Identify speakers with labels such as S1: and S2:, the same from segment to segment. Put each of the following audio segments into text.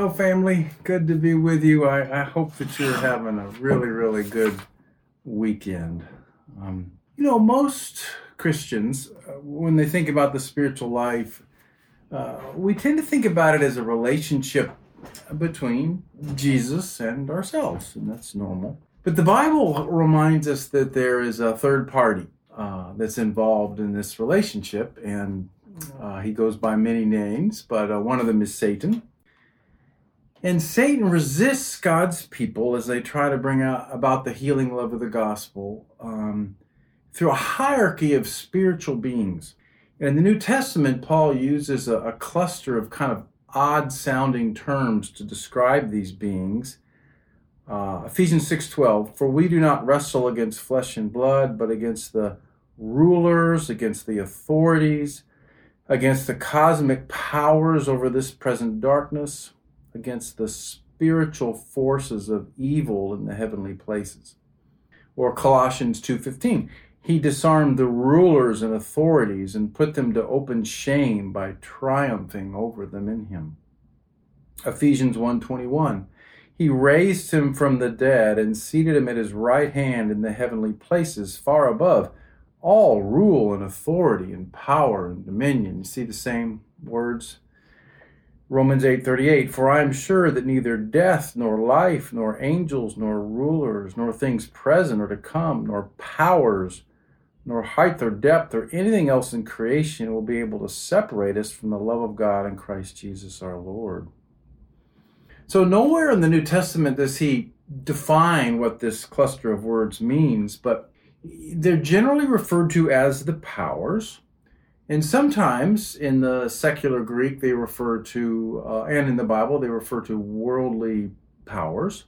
S1: Hello, family. Good to be with you. I, I hope that you're having a really, really good weekend. Um, you know, most Christians, uh, when they think about the spiritual life, uh, we tend to think about it as a relationship between Jesus and ourselves, and that's normal. But the Bible reminds us that there is a third party uh, that's involved in this relationship, and uh, he goes by many names, but uh, one of them is Satan. And Satan resists God's people as they try to bring out about the healing love of the gospel um, through a hierarchy of spiritual beings. In the New Testament, Paul uses a, a cluster of kind of odd sounding terms to describe these beings. Uh, Ephesians 6:12 For we do not wrestle against flesh and blood but against the rulers against the authorities against the cosmic powers over this present darkness against the spiritual forces of evil in the heavenly places. Or Colossians 2:15, he disarmed the rulers and authorities and put them to open shame by triumphing over them in him. Ephesians 1:21, he raised him from the dead and seated him at his right hand in the heavenly places far above all rule and authority and power and dominion. You see the same words Romans 8:38 For I am sure that neither death nor life nor angels nor rulers nor things present or to come nor powers nor height or depth or anything else in creation will be able to separate us from the love of God in Christ Jesus our Lord. So nowhere in the New Testament does he define what this cluster of words means, but they're generally referred to as the powers and sometimes in the secular Greek, they refer to, uh, and in the Bible, they refer to worldly powers.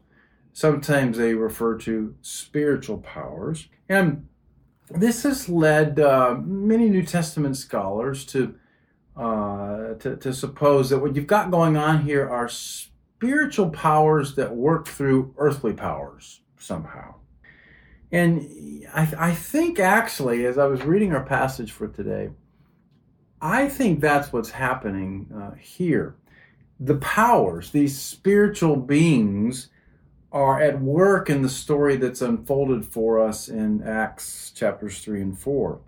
S1: Sometimes they refer to spiritual powers. And this has led uh, many New Testament scholars to, uh, to, to suppose that what you've got going on here are spiritual powers that work through earthly powers somehow. And I, I think actually, as I was reading our passage for today, I think that's what's happening uh, here. The powers, these spiritual beings, are at work in the story that's unfolded for us in Acts chapters 3 and 4.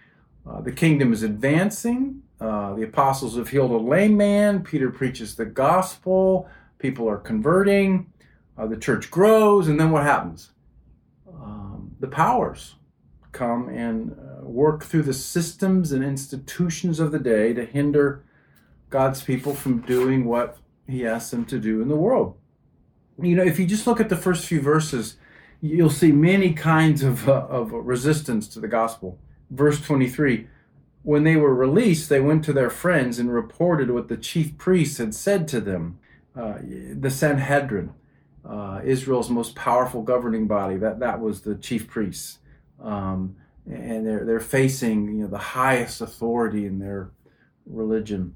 S1: Uh, the kingdom is advancing. Uh, the apostles have healed a lame man. Peter preaches the gospel. People are converting. Uh, the church grows. And then what happens? Um, the powers come and work through the systems and institutions of the day to hinder God's people from doing what He asks them to do in the world. You know, if you just look at the first few verses, you'll see many kinds of, uh, of resistance to the gospel. Verse 23 When they were released, they went to their friends and reported what the chief priests had said to them. Uh, the Sanhedrin, uh, Israel's most powerful governing body, that, that was the chief priests um, and they're they're facing you know the highest authority in their religion.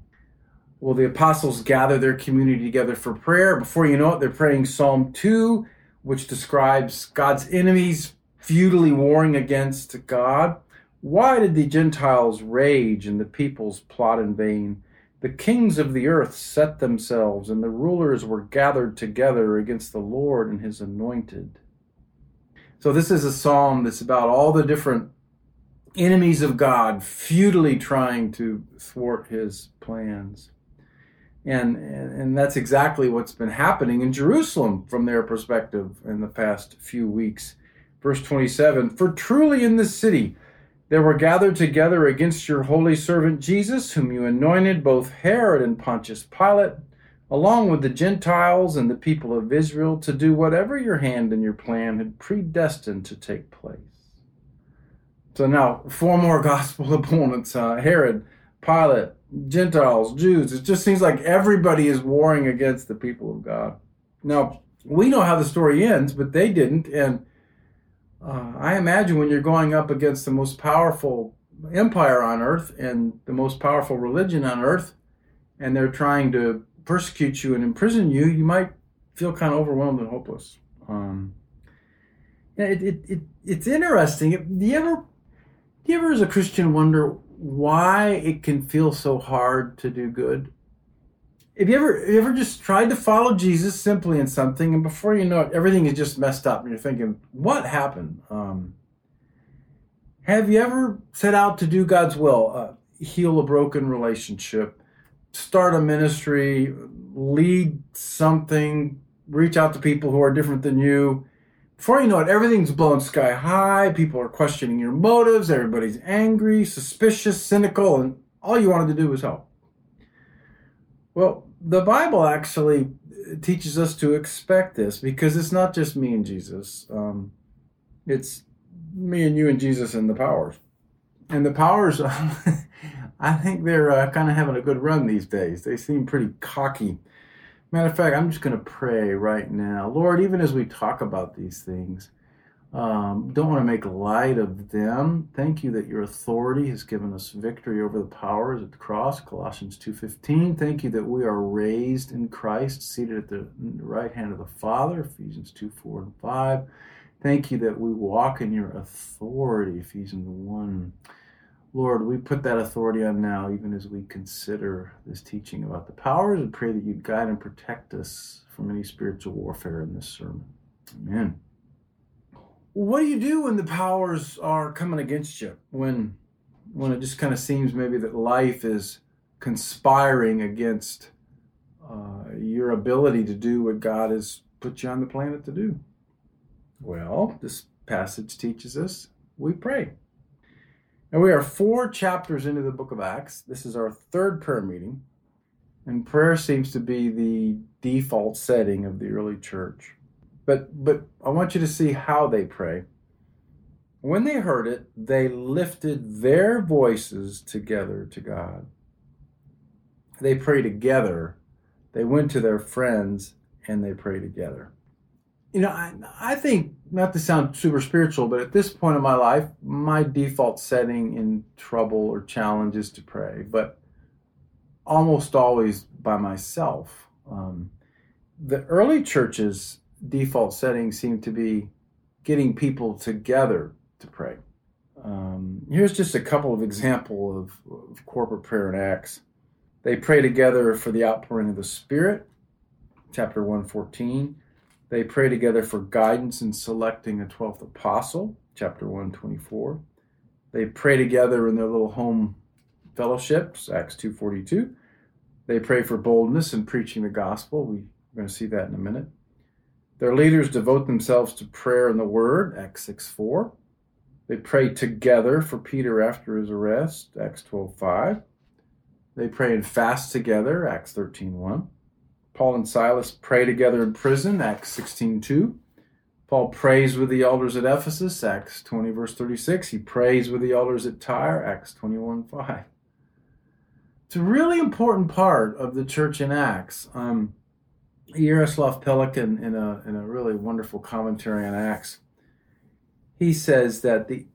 S1: Well, the apostles gather their community together for prayer. Before you know it, they're praying Psalm two, which describes God's enemies futilely warring against God. Why did the Gentiles rage and the peoples plot in vain? The kings of the earth set themselves, and the rulers were gathered together against the Lord and his anointed. So this is a psalm that's about all the different enemies of God futilely trying to thwart his plans. And, and that's exactly what's been happening in Jerusalem from their perspective in the past few weeks. Verse 27 For truly in this city there were gathered together against your holy servant Jesus, whom you anointed, both Herod and Pontius Pilate along with the Gentiles and the people of Israel, to do whatever your hand and your plan had predestined to take place. So now, four more gospel opponents uh, Herod, Pilate, Gentiles, Jews. It just seems like everybody is warring against the people of God. Now, we know how the story ends, but they didn't. And uh, I imagine when you're going up against the most powerful empire on earth and the most powerful religion on earth, and they're trying to persecute you and imprison you, you might feel kind of overwhelmed and hopeless. Um, it, it, it, it's interesting. Do you ever, you ever, as a Christian, wonder why it can feel so hard to do good? Have you ever have you ever just tried to follow Jesus simply in something, and before you know it, everything is just messed up, and you're thinking, "What happened?" Um, have you ever set out to do God's will, uh, heal a broken relationship, start a ministry, lead something, reach out to people who are different than you? Before you know it, everything's blown sky high. People are questioning your motives. Everybody's angry, suspicious, cynical, and all you wanted to do was help. Well, the Bible actually teaches us to expect this because it's not just me and Jesus. Um, it's me and you and Jesus and the powers. And the powers, I think they're uh, kind of having a good run these days. They seem pretty cocky. Matter of fact, I'm just going to pray right now. Lord, even as we talk about these things, um, don't want to make light of them. Thank you that your authority has given us victory over the powers at the cross, Colossians 2.15. Thank you that we are raised in Christ, seated at the right hand of the Father, Ephesians 2, 4, and 5. Thank you that we walk in your authority, Ephesians 1. Lord, we put that authority on now, even as we consider this teaching about the powers, and pray that you guide and protect us from any spiritual warfare in this sermon. Amen what do you do when the powers are coming against you? When when it just kind of seems maybe that life is conspiring against uh, your ability to do what God has put you on the planet to do? Well, this passage teaches us we pray. And we are four chapters into the book of Acts. This is our third prayer meeting. And prayer seems to be the default setting of the early church. But but I want you to see how they pray. When they heard it, they lifted their voices together to God. They pray together. They went to their friends and they pray together. You know, I, I think, not to sound super spiritual, but at this point in my life, my default setting in trouble or challenge is to pray, but almost always by myself. Um, the early churches default setting seemed to be getting people together to pray. Um, here's just a couple of example of, of corporate prayer in Acts. They pray together for the outpouring of the Spirit, chapter 114. They pray together for guidance in selecting a 12th apostle, chapter 124. They pray together in their little home fellowships, Acts 2.42. They pray for boldness in preaching the gospel. We're going to see that in a minute. Their leaders devote themselves to prayer and the word, Acts 6 4. They pray together for Peter after his arrest, Acts 12 5. They pray and fast together, Acts 13 1. Paul and Silas pray together in prison, Acts 16 2. Paul prays with the elders at Ephesus, Acts 20, verse 36. He prays with the elders at Tyre, Acts 21 5. It's a really important part of the church in Acts. Um, Jaroslav Pelikan, in a, in a really wonderful commentary on Acts, he says that the,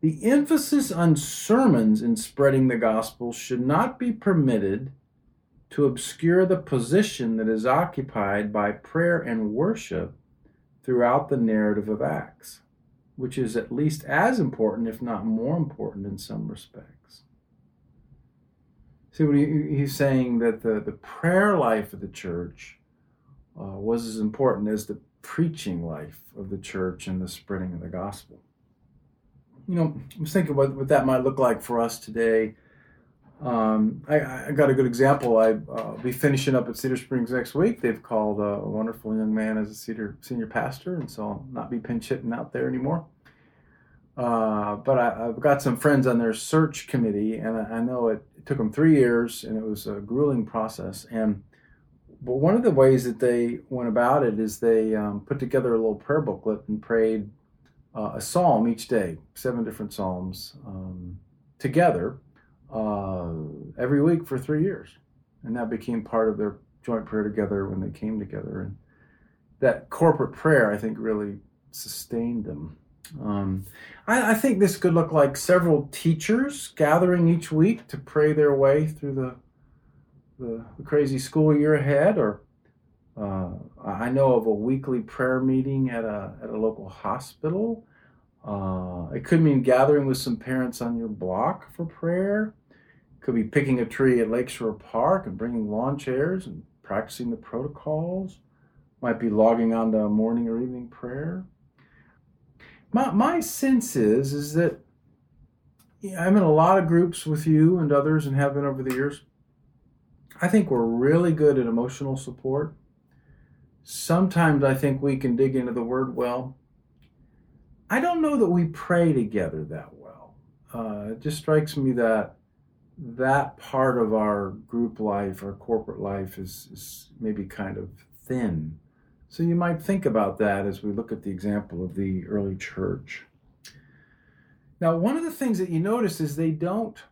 S1: the emphasis on sermons in spreading the gospel should not be permitted to obscure the position that is occupied by prayer and worship throughout the narrative of Acts, which is at least as important, if not more important, in some respects. See, what he, he's saying that the, the prayer life of the church uh, was as important as the preaching life of the church and the spreading of the gospel. You know, I was thinking what, what that might look like for us today. Um, I, I, got a good example. I, will uh, be finishing up at Cedar Springs next week. They've called a wonderful young man as a Cedar senior pastor, and so I'll not be pinch hitting out there anymore. Uh, but I, have got some friends on their search committee, and I, I know it, it, took them three years, and it was a grueling process. And but one of the ways that they went about it is they um, put together a little prayer booklet and prayed uh, a psalm each day, seven different psalms um, together uh, every week for three years. And that became part of their joint prayer together when they came together. And that corporate prayer, I think, really sustained them. Um, I, I, think this could look like several teachers gathering each week to pray their way through the the, the crazy school year ahead, or uh, I know of a weekly prayer meeting at a at a local hospital. Uh, it could mean gathering with some parents on your block for prayer. Could be picking a tree at Lakeshore Park and bringing lawn chairs and practicing the protocols, might be logging on to morning or evening prayer. My, my sense is, is that I'm in a lot of groups with you and others and have been over the years. I think we're really good at emotional support. Sometimes I think we can dig into the word well. I don't know that we pray together that well. Uh, it just strikes me that that part of our group life, our corporate life, is, is maybe kind of thin. So you might think about that as we look at the example of the early church. Now, one of the things that you notice is they don't,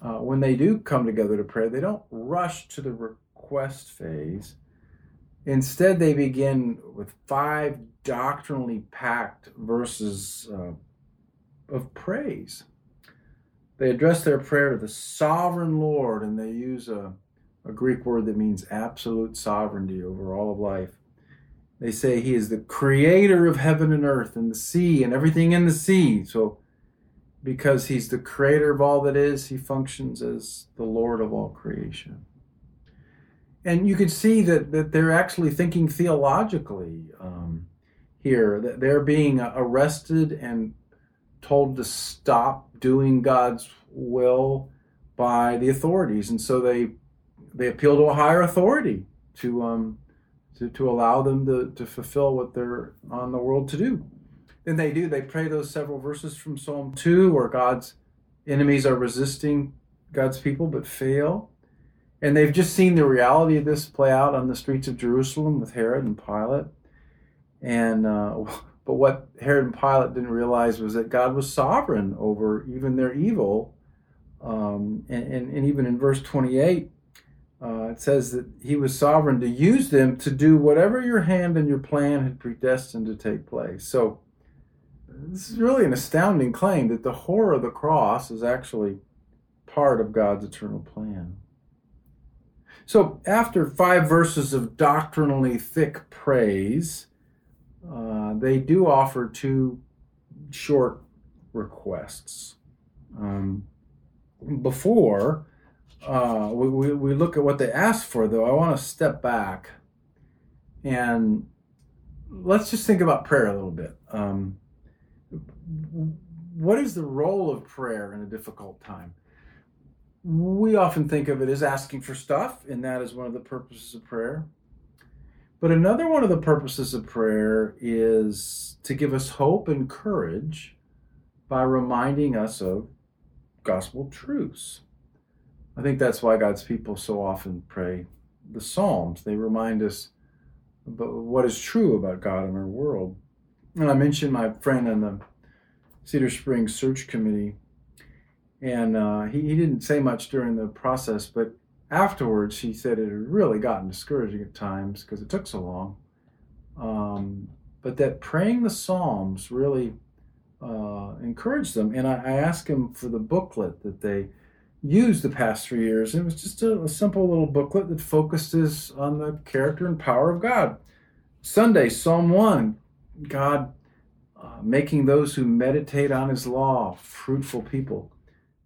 S1: uh, when they do come together to pray, they don't rush to the request phase. Instead, they begin with five doctrinally packed verses uh, of praise. They address their prayer to the sovereign Lord, and they use a, a Greek word that means absolute sovereignty over all of life. They say he is the creator of heaven and earth and the sea and everything in the sea. So, because he's the creator of all that is, he functions as the Lord of all creation. And you can see that, that they're actually thinking theologically um, here, that they're being arrested and told to stop doing God's will by the authorities, and so they they appeal to a higher authority to um, to, to allow them to, to fulfill what they're on the world to do. Then they do. They pray those several verses from Psalm 2 where God's enemies are resisting God's people but fail. And they've just seen the reality of this play out on the streets of Jerusalem with Herod and Pilate. And uh, but what Herod and Pilate didn't realize was that God was sovereign over even their evil. Um, and, and, and, even in verse 28, uh, it says that he was sovereign to use them to do whatever your hand and your plan had predestined to take place. So, this is really an astounding claim that the horror of the cross is actually part of God's eternal plan. So, after five verses of doctrinally thick praise, uh, they do offer two short requests. Um, before uh, we, we, we, look at what they asked for, though, I want to step back and let's just think about prayer a little bit. Um, what is the role of prayer in a difficult time? We often think of it as asking for stuff, and that is one of the purposes of prayer. But another one of the purposes of prayer is to give us hope and courage by reminding us of gospel truths. I think that's why God's people so often pray the Psalms. They remind us about what is true about God and our world. And I mentioned my friend in the Cedar Springs Search Committee, and uh, he, he didn't say much during the process, but afterwards, he said it had really gotten discouraging at times because it took so long. Um, but that praying the Psalms really uh, encouraged them. And I, I, asked him for the booklet that they used the past three years. It was just a, a simple little booklet that focuses on the character and power of God. Sunday, Psalm 1, God uh, making those who meditate on his law fruitful people.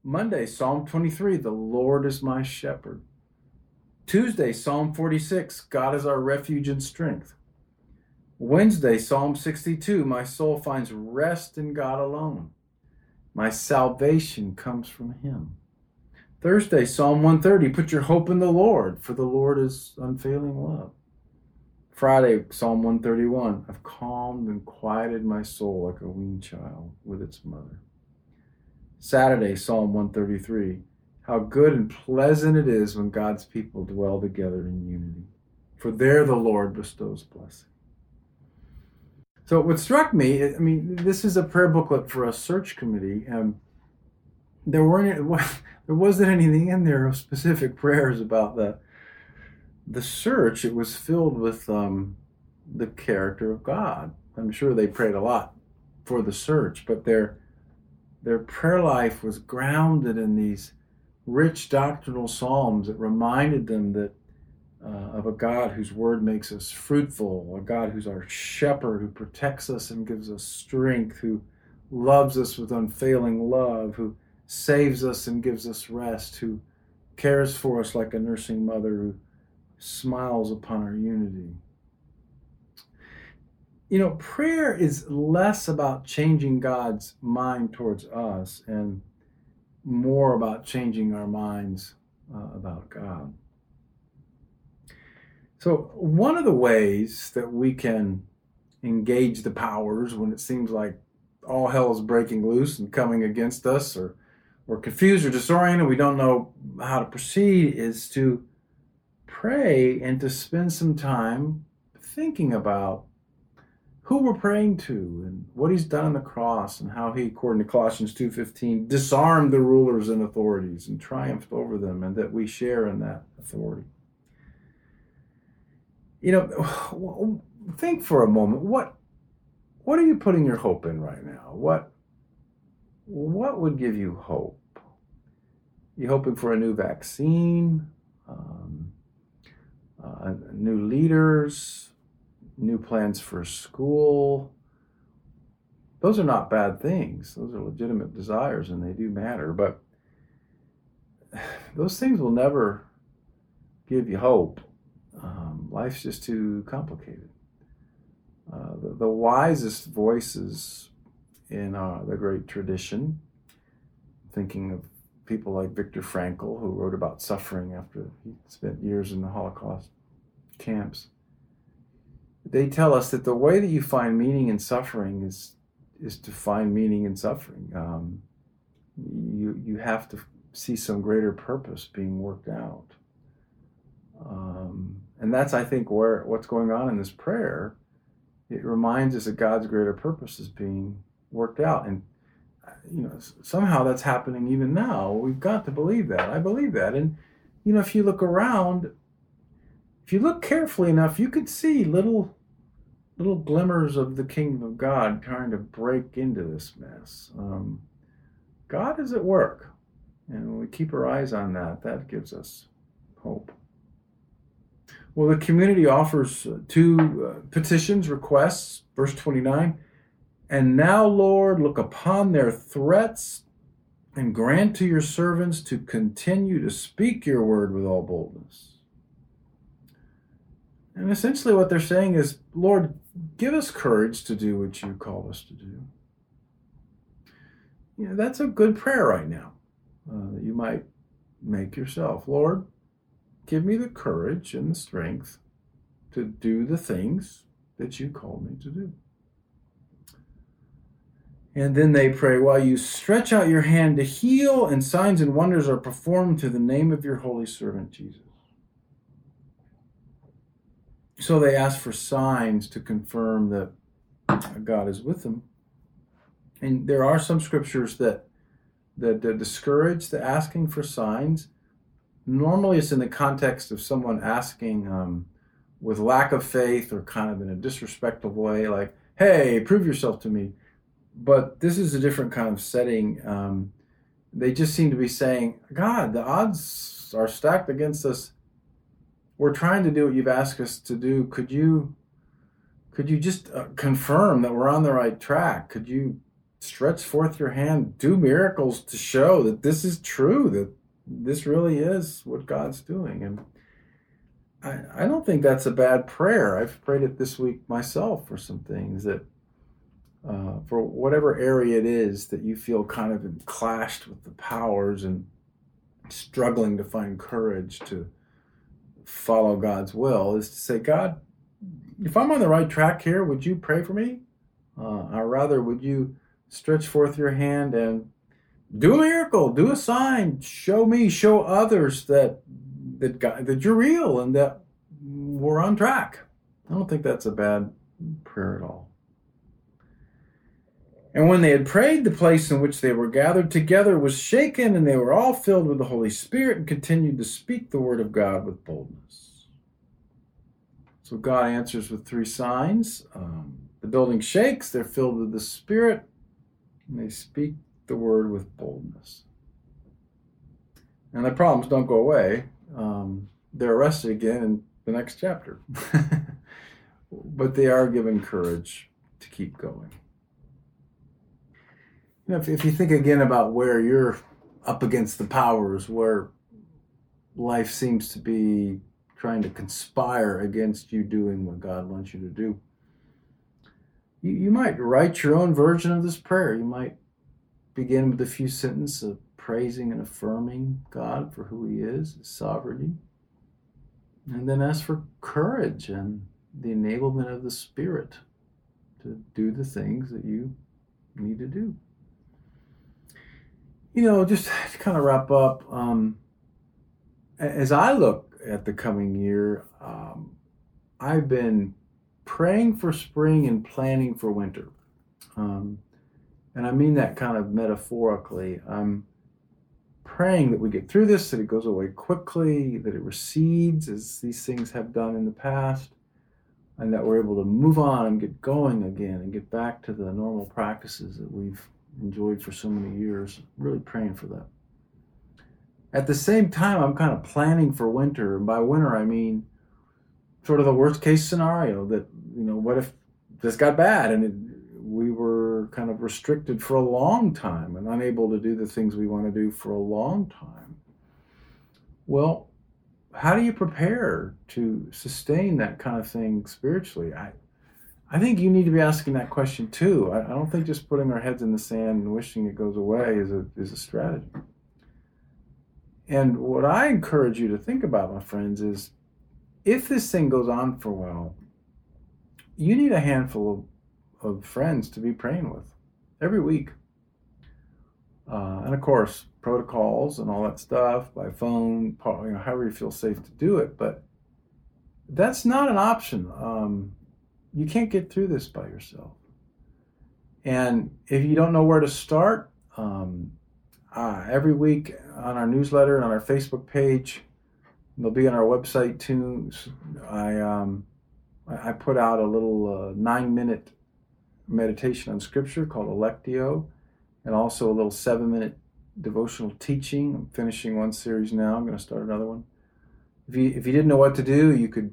S1: Monday, Psalm 23, the Lord is my shepherd. Tuesday, Psalm 46, God is our refuge and strength. Wednesday, Psalm 62, my soul finds rest in God alone. My salvation comes from Him. Thursday, Psalm 130, put your hope in the Lord, for the Lord is unfailing love. Friday, Psalm 131, I've calmed and quieted my soul like a weaned child with its mother. Saturday, Psalm 133, how good and pleasant it is when God's people dwell together in unity. For there the Lord bestows blessing. So what struck me, I mean, this is a prayer booklet for a search committee, and there weren't there wasn't anything in there of specific prayers about the the search. It was filled with um, the character of God. I'm sure they prayed a lot for the search, but their their prayer life was grounded in these rich doctrinal psalms that reminded them that uh, of a God whose word makes us fruitful, a God who's our shepherd, who protects us and gives us strength, who loves us with unfailing love, who saves us and gives us rest, who cares for us like a nursing mother, who smiles upon our unity. You know, prayer is less about changing God's mind towards us and more about changing our minds uh, about God. So, one of the ways that we can engage the powers when it seems like all hell is breaking loose and coming against us, or we're confused or disoriented, we don't know how to proceed, is to pray and to spend some time thinking about who we're praying to and what he's done on the cross and how he according to colossians 2.15 disarmed the rulers and authorities and triumphed over them and that we share in that authority. You know think for a moment what what are you putting your hope in right now? What what would give you hope? You hoping for a new vaccine um, uh, new leaders new plans for school. Those are not bad things. Those are legitimate desires and they do matter. But those things will never give you hope. Um, life's just too complicated. Uh, the, the, wisest voices in uh, the great tradition, thinking of people like Viktor Frankl, who wrote about suffering after he spent years in the Holocaust camps, they tell us that the way that you find meaning in suffering is is to find meaning in suffering. Um, you you have to see some greater purpose being worked out, um, and that's I think where what's going on in this prayer. It reminds us that God's greater purpose is being worked out, and you know somehow that's happening even now. We've got to believe that. I believe that, and you know if you look around if you look carefully enough, you could see little little glimmers of the kingdom of God trying to break into this mess. Um, God is at work, and when we keep our eyes on that, that gives us hope. Well, the community offers uh, two uh, petitions, requests, verse 29. And now, Lord, look upon their threats and grant to your servants to continue to speak your word with all boldness and essentially, what they're saying is, Lord, give us courage to do what you call us to do. You know, that's a good prayer right now uh, that you might make yourself. Lord, give me the courage and the strength to do the things that you call me to do. And then they pray, while you stretch out your hand to heal, and signs and wonders are performed to the name of your holy servant Jesus. So they ask for signs to confirm that God is with them. And there are some scriptures that that, that discourage the asking for signs. Normally, it's in the context of someone asking um, with lack of faith or kind of in a disrespectful way, like, "Hey, prove yourself to me." But this is a different kind of setting. Um, they just seem to be saying, "God, the odds are stacked against us we're trying to do what you've asked us to do. Could you could you just uh, confirm that we're on the right track? Could you stretch forth your hand, do miracles to show that this is true, that this really is what God's doing? And I, I don't think that's a bad prayer. I've prayed it this week myself for some things that, uh, for whatever area it is that you feel kind of clashed with the powers and struggling to find courage to follow God's will is to say, God, if I'm on the right track here, would you pray for me? Uh, or rather, would you stretch forth your hand and do a miracle, do a sign, show me, show others that that God, that you're real and that we're on track. I don't think that's a bad prayer at all. And when they had prayed, the place in which they were gathered together was shaken, and they were all filled with the Holy Spirit and continued to speak the word of God with boldness. So God answers with three signs. Um, the building shakes, they're filled with the Spirit, and they speak the word with boldness. And the problems don't go away. Um, they're arrested again in the next chapter. but they are given courage to keep going. You know, if, if you think again about where you're up against the powers, where life seems to be trying to conspire against you doing what God wants you to do. You, you might write your own version of this prayer. You might begin with a few sentences of praising and affirming God for who He is, His sovereignty. And then ask for courage and the enablement of the Spirit to do the things that you need to do. You know, just to kind of wrap up, um, as I look at the coming year, um, I've been praying for spring and planning for winter. Um, and I mean that kind of metaphorically. I'm praying that we get through this, that it goes away quickly, that it recedes as these things have done in the past, and that we're able to move on and get going again and get back to the normal practices that we've enjoyed for so many years. Really praying for that. At the same time, I'm kind of planning for winter. And by winter, I mean sort of the worst case scenario that, you know, what if this got bad and it, we were kind of restricted for a long time and unable to do the things we want to do for a long time? Well, how do you prepare to sustain that kind of thing spiritually? I, I think you need to be asking that question too. I, I don't think just putting our heads in the sand and wishing it goes away is a is a strategy. And what I encourage you to think about, my friends, is if this thing goes on for a while, you need a handful of, of friends to be praying with every week. Uh, and of course, protocols and all that stuff by phone, you know, however you feel safe to do it. But that's not an option. Um, you can't get through this by yourself. And if you don't know where to start, um, uh, every week on our newsletter and on our Facebook page. They'll be on our website too. I um, I put out a little uh, nine minute meditation on scripture called Lectio, and also a little seven minute devotional teaching. I'm finishing one series now. I'm going to start another one. If you if you didn't know what to do, you could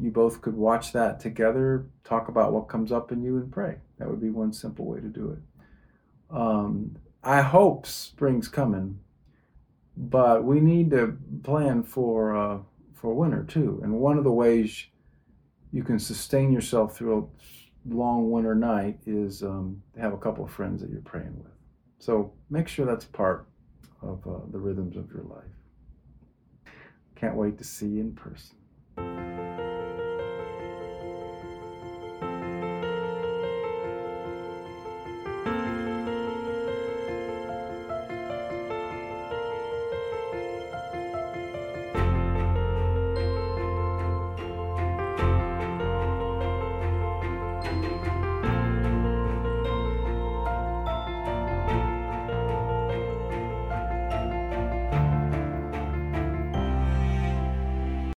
S1: you both could watch that together, talk about what comes up in you, and pray. That would be one simple way to do it. Um, I hope spring's coming, but we need to plan for uh, for winter too. And one of the ways you can sustain yourself through a long winter night is um, have a couple of friends that you're praying with. So make sure that's part of uh, the rhythms of your life. Can't wait to see you in person.